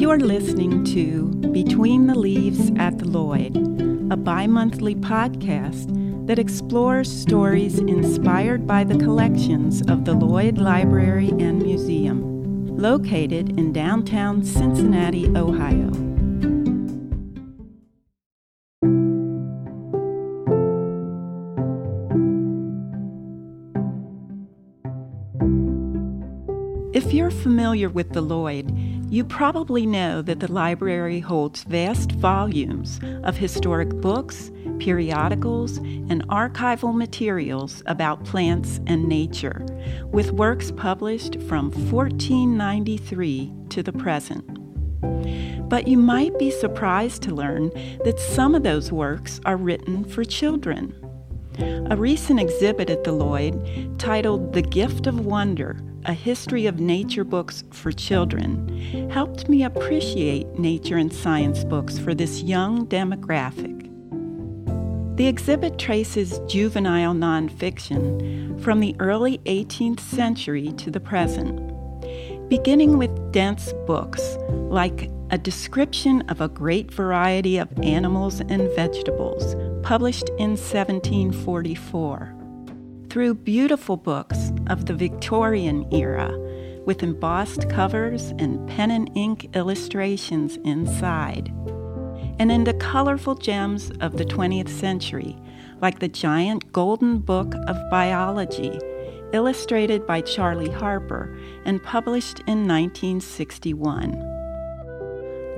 You're listening to Between the Leaves at the Lloyd, a bi monthly podcast that explores stories inspired by the collections of the Lloyd Library and Museum, located in downtown Cincinnati, Ohio. If you're familiar with the Lloyd, you probably know that the library holds vast volumes of historic books, periodicals, and archival materials about plants and nature, with works published from 1493 to the present. But you might be surprised to learn that some of those works are written for children. A recent exhibit at the Lloyd, titled The Gift of Wonder, a history of nature books for children, helped me appreciate nature and science books for this young demographic. The exhibit traces juvenile nonfiction from the early 18th century to the present, beginning with dense books like A Description of a Great Variety of Animals and Vegetables, published in 1744 through beautiful books of the Victorian era with embossed covers and pen and ink illustrations inside, and into colorful gems of the 20th century, like the giant Golden Book of Biology, illustrated by Charley Harper and published in 1961.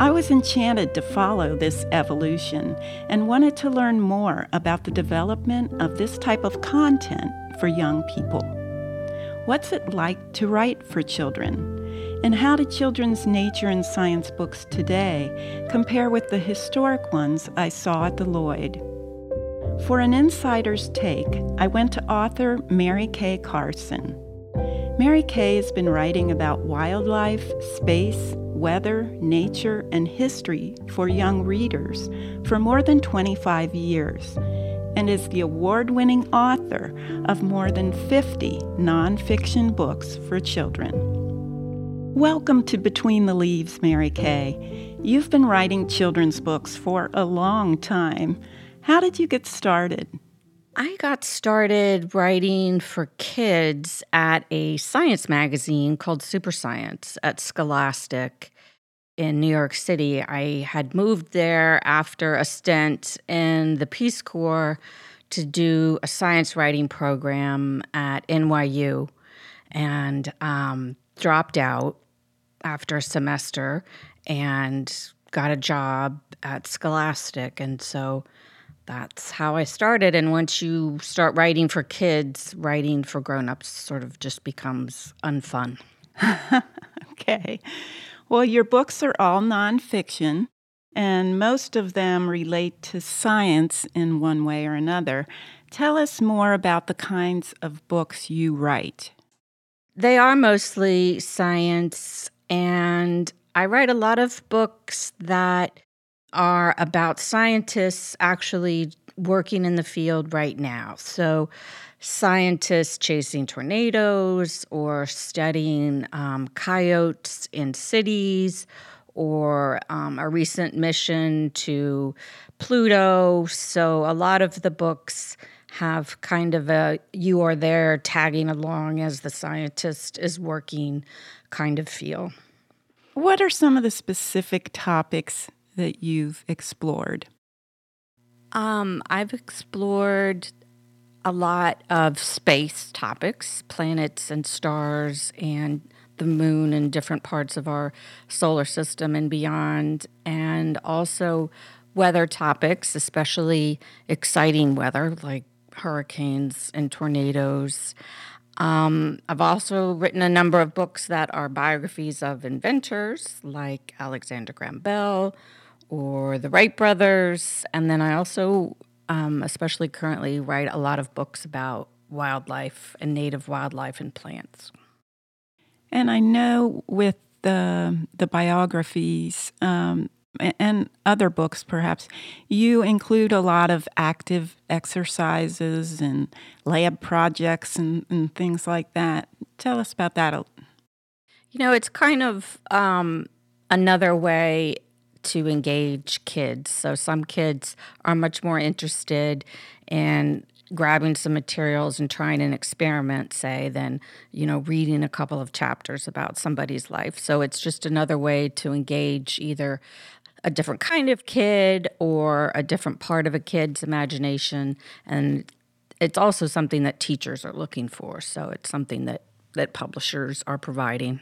I was enchanted to follow this evolution and wanted to learn more about the development of this type of content for young people. What's it like to write for children? And how do children's nature and science books today compare with the historic ones I saw at the Lloyd? For an insider's take, I went to author Mary Kay Carson. Mary Kay has been writing about wildlife, space, weather, nature, and history for young readers for more than 25 years and is the award winning author of more than 50 nonfiction books for children. Welcome to Between the Leaves, Mary Kay. You've been writing children's books for a long time. How did you get started? I got started writing for kids at a science magazine called Super Science at Scholastic in New York City. I had moved there after a stint in the Peace Corps to do a science writing program at NYU and um, dropped out after a semester and got a job at Scholastic. And so that's how I started. And once you start writing for kids, writing for grown-ups sort of just becomes unfun. okay. Well, your books are all nonfiction, and most of them relate to science in one way or another. Tell us more about the kinds of books you write. They are mostly science, and I write a lot of books that are about scientists actually working in the field right now. So, scientists chasing tornadoes or studying um, coyotes in cities or um, a recent mission to Pluto. So, a lot of the books have kind of a you are there tagging along as the scientist is working kind of feel. What are some of the specific topics that you've explored? Um, I've explored a lot of space topics, planets and stars, and the moon and different parts of our solar system and beyond, and also weather topics, especially exciting weather like hurricanes and tornadoes. Um, I've also written a number of books that are biographies of inventors like Alexander Graham Bell or the Wright brothers. And then I also, um, especially currently, write a lot of books about wildlife and native wildlife and plants. And I know with the the biographies um, and other books, perhaps you include a lot of active exercises and lab projects and, and things like that. Tell us about that. You know, it's kind of um, another way to engage kids. So some kids are much more interested in grabbing some materials and trying an experiment say than you know reading a couple of chapters about somebody's life. So it's just another way to engage either a different kind of kid or a different part of a kid's imagination. And it's also something that teachers are looking for. So it's something that that publishers are providing.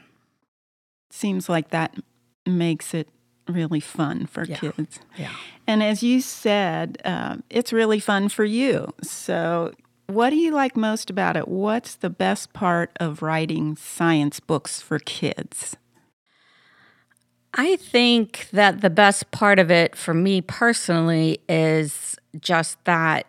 Seems like that makes it really fun for Yeah. kids. Yeah. And as you said um, it's really fun for you. So what do you like most about it? What's the best part of writing science books for kids? I think that the best part of it for me personally is just that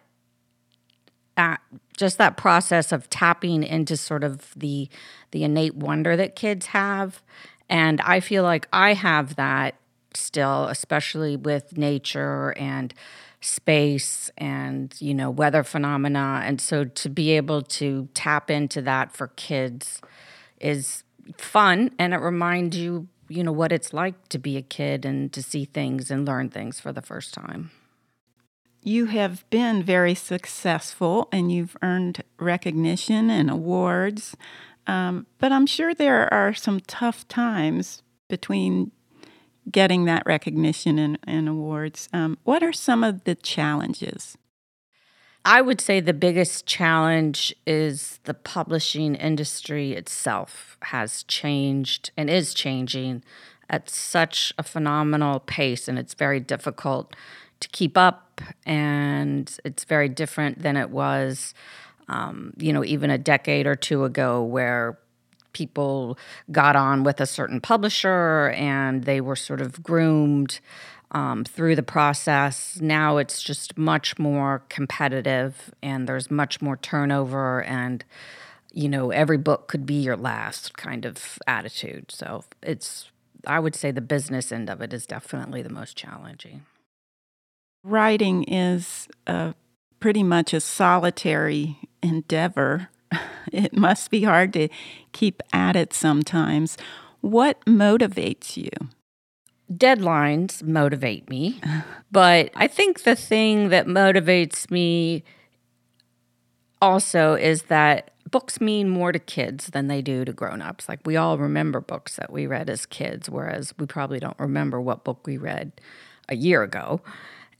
uh, just that process of tapping into sort of the the innate wonder that kids have. And I feel like I have that still especially with nature and space and you know weather phenomena and so to be able to tap into that for kids is fun and it reminds you you know what it's like to be a kid and to see things and learn things for the first time you have been very successful and you've earned recognition and awards. Um, but I'm sure there are some tough times between getting that recognition and, and awards. Um, what are some of the challenges? I would say the biggest challenge is the publishing industry itself has changed and is changing at such a phenomenal pace, and it's very difficult to keep up, and it's very different than it was, um, you know, even a decade or two ago, where people got on with a certain publisher and they were sort of groomed um, through the process. Now it's just much more competitive and there's much more turnover and you know every book could be your last kind of attitude. So it's I would say the business end of it is definitely the most challenging. Writing is pretty much a solitary endeavor. It must be hard to keep at it sometimes. What motivates you? deadlines motivate me, but I think the thing that motivates me also is that books mean more to kids than they do to grown-ups. Like we all remember books that we read as kids whereas we probably don't remember what book we read a year ago.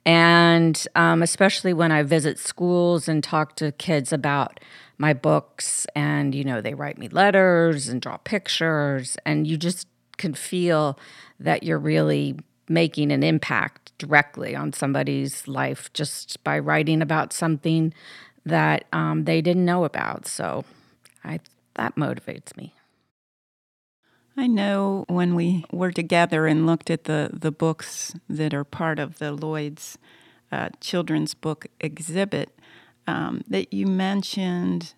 And um, especially when I visit schools and talk to kids about my books, and you know, they write me letters and draw pictures, and you just can feel that you're really making an impact directly on somebody's life just by writing about something that um, they didn't know about. So I that motivates me. I know when we were together and looked at the, the books that are part of the Lloyd's uh, children's book exhibit, um, that you mentioned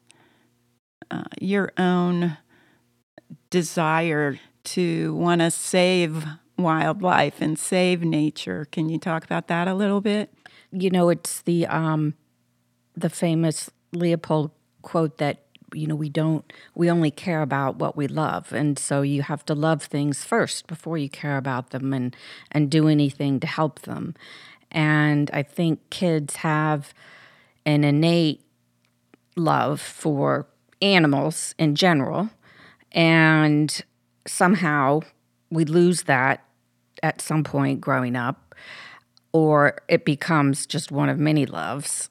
uh, your own desire to want to save wildlife and save nature. Can you talk about that a little bit? You know, it's the um, the famous Leopold quote that you know we don't we only care about what we love and so you have to love things first before you care about them and and do anything to help them and i think kids have an innate love for animals in general and somehow we lose that at some point growing up or it becomes just one of many loves.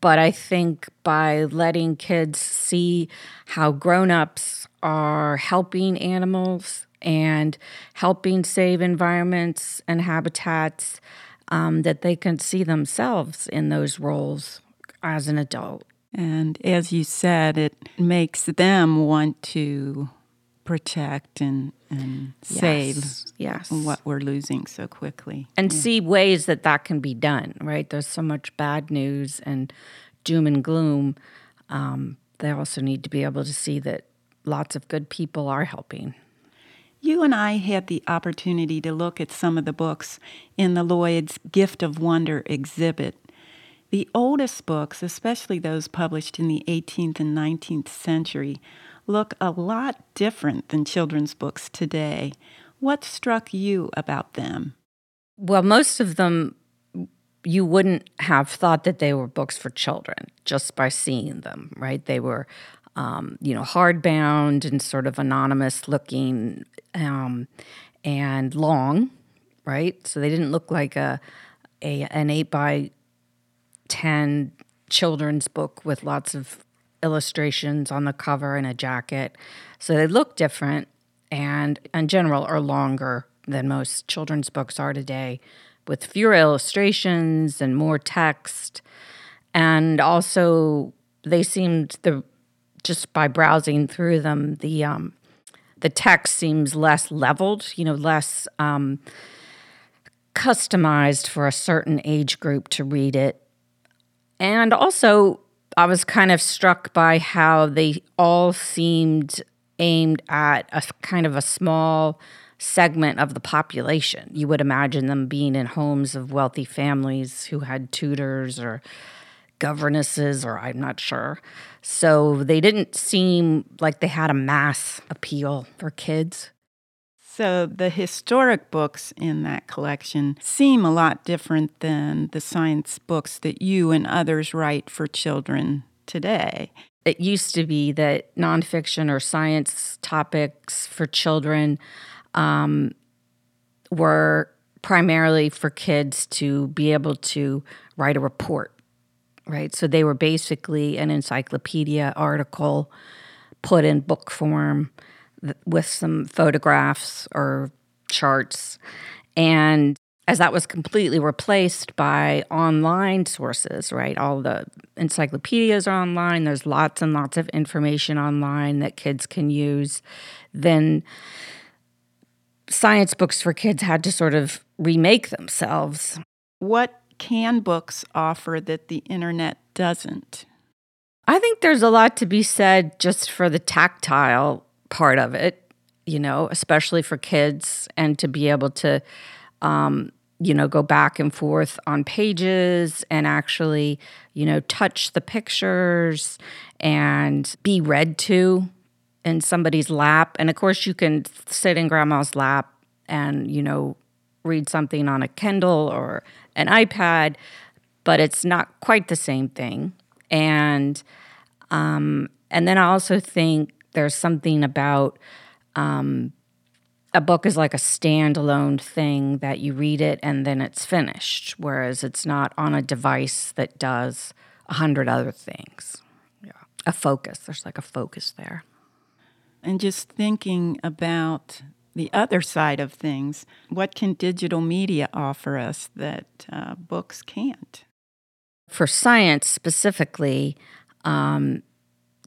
But I think by letting kids see how grown-ups are helping animals and helping save environments and habitats, um, that they can see themselves in those roles as an adult. And as you said, it makes them want to protect and, and save Yes, yes. what we're losing so quickly. and see ways that that can be done. Right? There's so much bad news and doom and gloom. Um, they also need to be able to see that lots of good people are helping. You and I had the opportunity to look at some of the books in the Lloyd's Gift of Wonder exhibit. The oldest books, especially those published in the 18th and 19th century, look a lot different than children's books today. What struck you about them? Well, most of them you wouldn't have thought that they were books for children just by seeing them, right? They were, um, you know, hardbound and sort of anonymous looking um, and long, right? So they didn't look like a, a an eight by ten children's book with lots of illustrations on the cover and a jacket. So they look different and in general are longer than most children's books are today with fewer illustrations and more text. And also, they seemed the just by browsing through them, the um, the text seems less leveled, you know, less um, customized for a certain age group to read it. And also, I was kind of struck by how they all seemed aimed at a kind of a small segment of the population. You would imagine them being in homes of wealthy families who had tutors or governesses, or I'm not sure. So they didn't seem like they had a mass appeal for kids. So the historic books in that collection seem a lot different than the science books that you and others write for children today. It used to be that nonfiction or science topics for children um, were primarily for kids to be able to write a report, right? So they were basically an encyclopedia article put in book form with some photographs or charts. And as that was completely replaced by online sources, right? All the encyclopedias are online, there's lots and lots of information online that kids can use. Then science books for kids had to sort of remake themselves. What can books offer that the internet doesn't? I think there's a lot to be said just for the tactile part of it, you know, especially for kids, and to be able to, um, you know, go back and forth on pages and actually, you know, touch the pictures and be read to in somebody's lap. And of course, you can sit in grandma's lap and, you know, read something on a Kindle or an iPad, but it's not quite the same thing. And, um, and then I also think there's something about um, a book is like a standalone thing that you read it and then it's finished, whereas it's not on a device that does a hundred other things. Yeah. A focus. There's like a focus there and just thinking about the other side of things. What can digital media offer us that uh, books can't? For science specifically, um,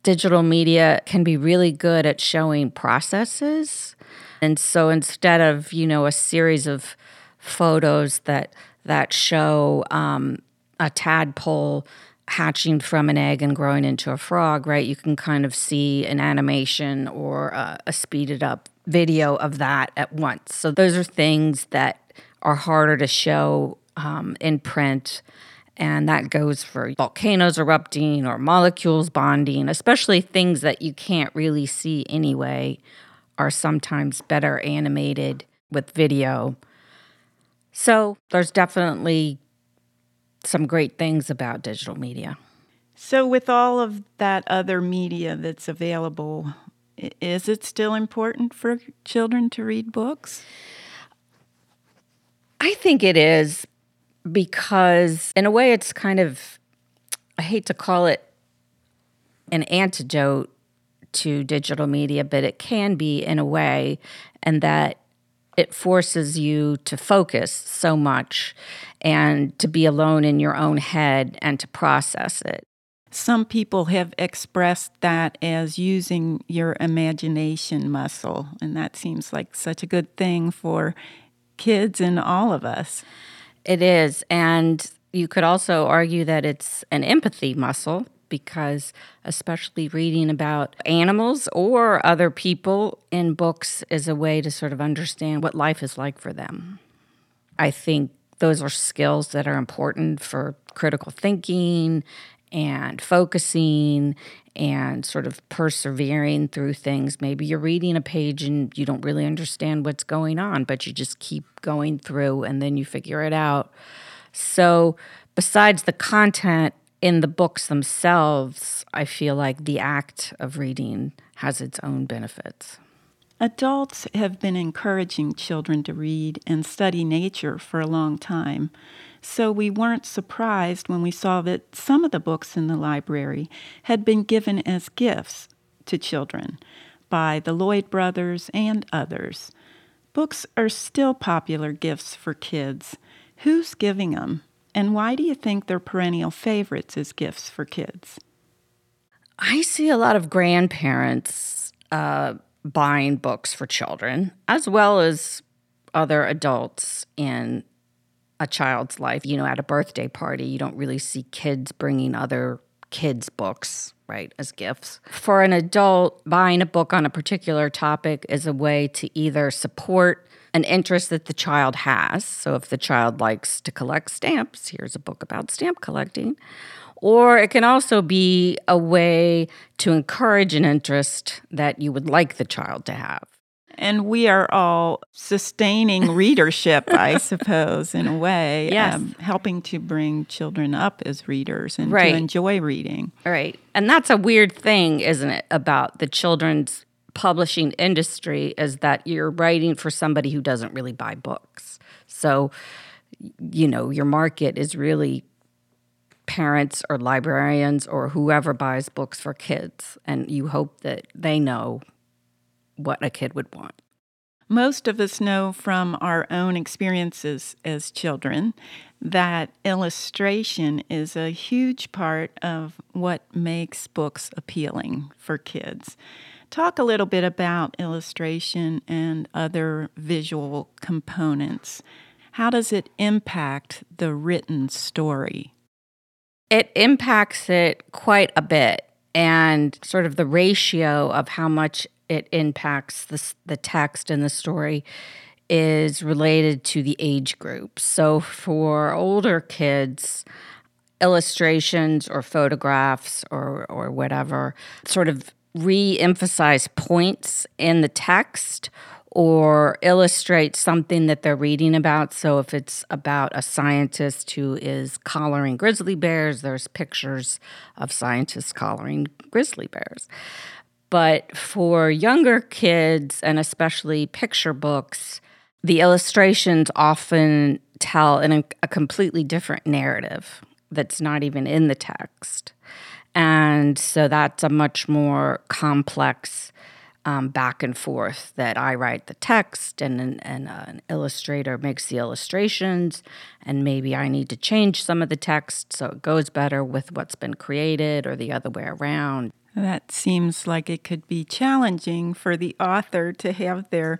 digital media can be really good at showing processes. And so instead of, you know, a series of photos that that show um, a tadpole hatching from an egg and growing into a frog, right? You can kind of see an animation or a, a speeded up video of that at once. So those are things that are harder to show um, in print. And that goes for volcanoes erupting or molecules bonding, especially things that you can't really see anyway, are sometimes better animated with video. So there's definitely some great things about digital media. So, with all of that other media that's available, is it still important for children to read books? I think it is because, in a way, it's kind of, I hate to call it an antidote to digital media, but it can be in a way, and that it forces you to focus so much and to be alone in your own head and to process it. Some people have expressed that as using your imagination muscle, and that seems like such a good thing for kids and all of us. It is. And you could also argue that it's an empathy muscle because, especially reading about animals or other people in books, is a way to sort of understand what life is like for them. I think those are skills that are important for critical thinking and focusing and sort of persevering through things. Maybe you're reading a page and you don't really understand what's going on, but you just keep going through and then you figure it out. So, besides the content in the books themselves, I feel like the act of reading has its own benefits. Adults have been encouraging children to read and study nature for a long time, so we weren't surprised when we saw that some of the books in the library had been given as gifts to children by the Lloyd brothers and others. Books are still popular gifts for kids. Who's giving them? And why do you think they're perennial favorites as gifts for kids? I see a lot of grandparents uh, buying books for children, as well as other adults in a child's life. You know, at a birthday party, you don't really see kids bringing other kids' books, right, as gifts. For an adult, buying a book on a particular topic is a way to either support an interest that the child has. So if the child likes to collect stamps, here's a book about stamp collecting. Or it can also be a way to encourage an interest that you would like the child to have. And we are all sustaining readership, I suppose, in a way. Yes. Um, helping to bring children up as readers and right. to enjoy reading. Right. And that's a weird thing, isn't it, about the children's publishing industry is that you're writing for somebody who doesn't really buy books. So, you know, your market is really parents or librarians or whoever buys books for kids. And you hope that they know what a kid would want. Most of us know from our own experiences as children that illustration is a huge part of what makes books appealing for kids. Talk a little bit about illustration and other visual components. How does it impact the written story? It impacts it quite a bit, and sort of the ratio of how much it impacts the, the text and the story is related to the age group. So for older kids, illustrations or photographs or, or whatever sort of re emphasize points in the text or illustrate something that they're reading about. So, if it's about a scientist who is collaring grizzly bears, there's pictures of scientists collaring grizzly bears. But for younger kids, and especially picture books, the illustrations often tell in a, completely different narrative that's not even in the text. And so that's a much more complex um, back and forth that I write the text and, and uh, an illustrator makes the illustrations, and maybe I need to change some of the text so it goes better with what's been created or the other way around. That seems like it could be challenging for the author to have their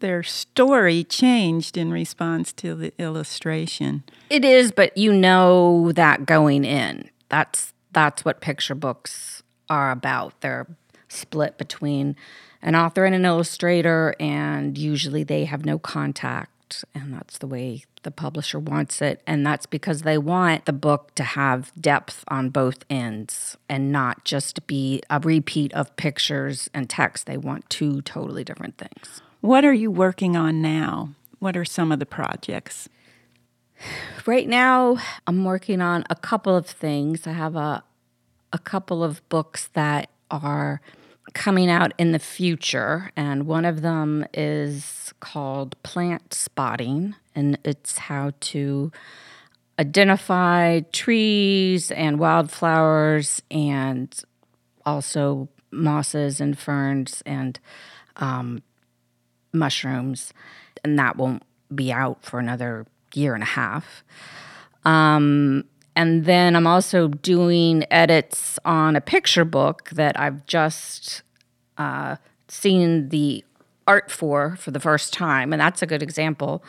their story changed in response to the illustration. It is, but you know that going in. That's that's what picture books are about. They're split between an author and an illustrator and usually they have no contact and that's the way the publisher wants it. And that's because they want the book to have depth on both ends and not just be a repeat of pictures and text. They want two totally different things. What are you working on now? What are some of the projects? Right now, I'm working on a couple of things. I have a a couple of books that are coming out in the future, and one of them is called Plant Spotting, and it's how to identify trees and wildflowers and also mosses and ferns and um, mushrooms. And that won't be out for another year and a half. Um, and then I'm also doing edits on a picture book that I've just uh, seen the art for for the first time. And that's a good example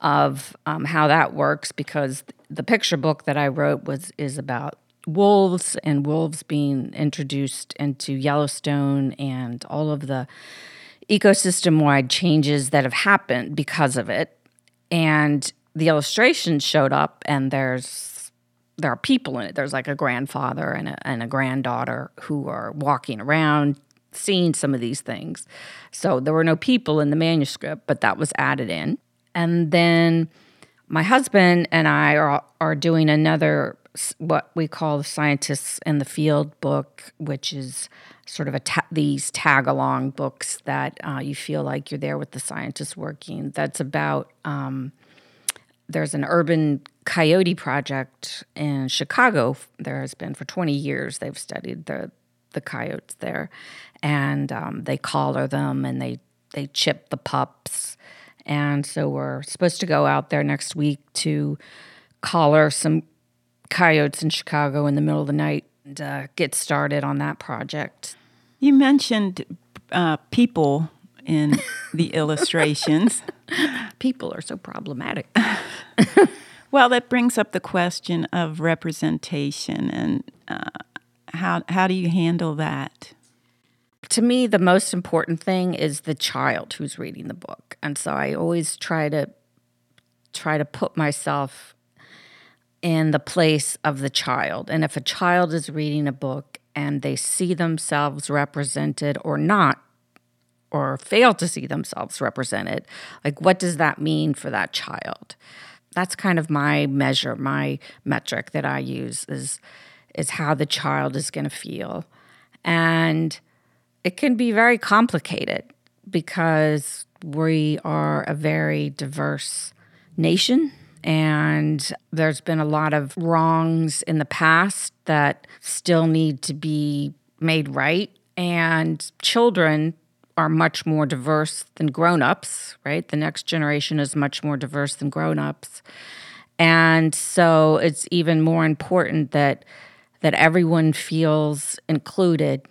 of um, how that works because the picture book that I wrote was is about wolves and wolves being introduced into Yellowstone and all of the ecosystem wide changes that have happened because of it. And the illustrations showed up, and there's there are people in it. There's like a grandfather and a, and a granddaughter who are walking around seeing some of these things. So there were no people in the manuscript, but that was added in. And then my husband and I are, are doing another, what we call the Scientists in the Field book, which is sort of a ta- these tag along books that uh, you feel like you're there with the scientists working. That's about um, there's an urban coyote project in Chicago. There has been for 20 years. They've studied the the coyotes there, and um, they collar them and they they chip the pups. And so we're supposed to go out there next week to collar some coyotes in Chicago in the middle of the night and uh, get started on that project. You mentioned uh, people in the illustrations. People are so problematic. well, that brings up the question of representation and uh, how how do you handle that? To me, the most important thing is the child who's reading the book, and so I always try to try to put myself in the place of the child. And if a child is reading a book and they see themselves represented or not, or fail to see themselves represented, like what does that mean for that child? That's kind of my measure, my metric that I use is is how the child is going to feel. And it can be very complicated because we are a very diverse nation and there's been a lot of wrongs in the past that still need to be made right. And children are much more diverse than grown-ups, right? The next generation is much more diverse than grown-ups. And so it's even more important that that everyone feels included.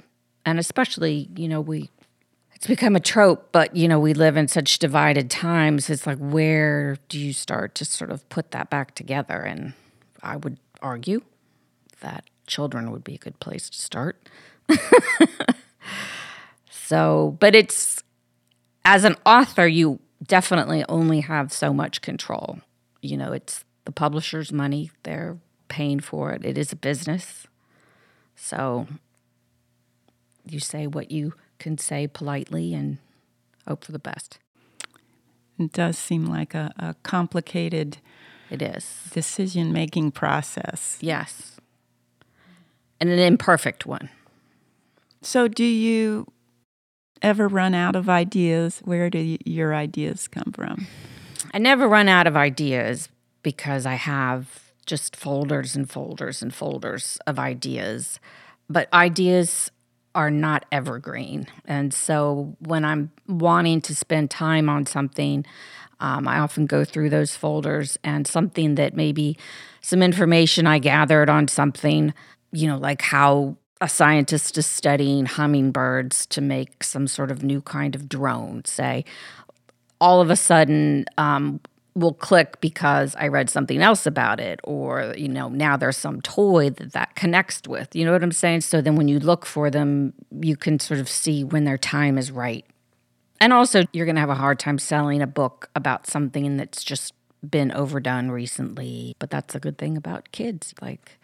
And especially, you know, we it's become a trope, but you know, we live in such divided times. It's like where do you start to sort of put that back together? And I would argue that children would be a good place to start. so, but it's as an author, you definitely only have so much control. You know, it's the publisher's money, they're paying for it. It is a business. So you say what you can say politely and hope for the best. It does seem like a, a complicated it is decision making process. Yes. And an imperfect one. So do you ever run out of ideas? Where do your ideas come from? I never run out of ideas because I have just folders and folders and folders of ideas. But ideas are not evergreen. And so when I'm wanting to spend time on something, um, I often go through those folders and something that maybe some information I gathered on something, you know, like how a scientist is studying hummingbirds to make some sort of new kind of drone, say, all of a sudden, um, will click because I read something else about it, or, you know, now there's some toy that that connects with. You know what I'm saying? So then when you look for them, you can sort of see when their time is right. And also, you're going to have a hard time selling a book about something that's just been overdone recently. But that's a good thing about kids. Like,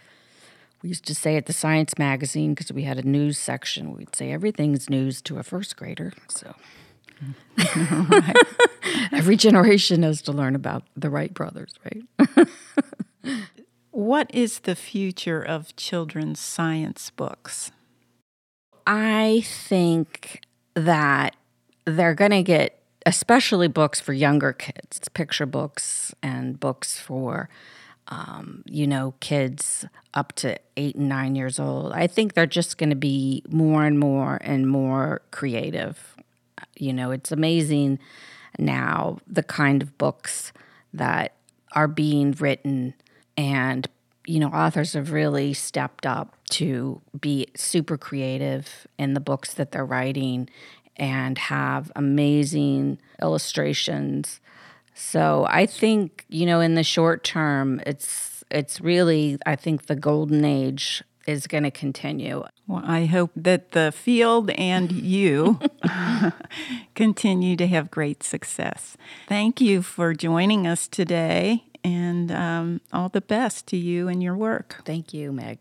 we used to say at the science magazine, because we had a news section, we'd say everything's news to a first grader. So. Every generation has to learn about the Wright brothers, right? what is the future of children's science books? I think that they're going to get, especially books for younger kids, picture books and books for, um, you know, kids up to eight and nine years old. I think they're just going to be more and more and more creative you know, it's amazing now the kind of books that are being written and you know authors have really stepped up to be super creative in the books that they're writing and have amazing illustrations so i think you know in the short term it's it's really i think the golden age is going to continue. Well, I hope that the field and you continue to have great success. Thank you for joining us today and um, all the best to you and your work. Thank you, Meg.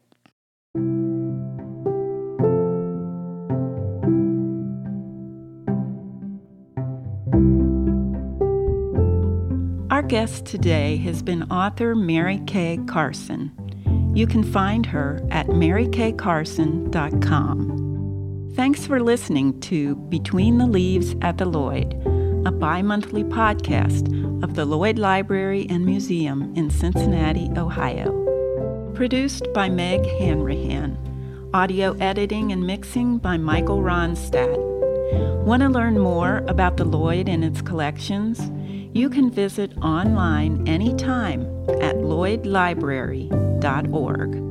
Guest today has been author Mary Kay Carson. You can find her at marykaycarson.com. Thanks for listening to Between the Leaves at the Lloyd, a bi monthly podcast of the Lloyd Library and Museum in Cincinnati, Ohio. Produced by Meg Hanrahan. Audio editing and mixing by Michael Ronstadt. Want to learn more about the Lloyd and its collections? You can visit online anytime at lloydlibrary.org.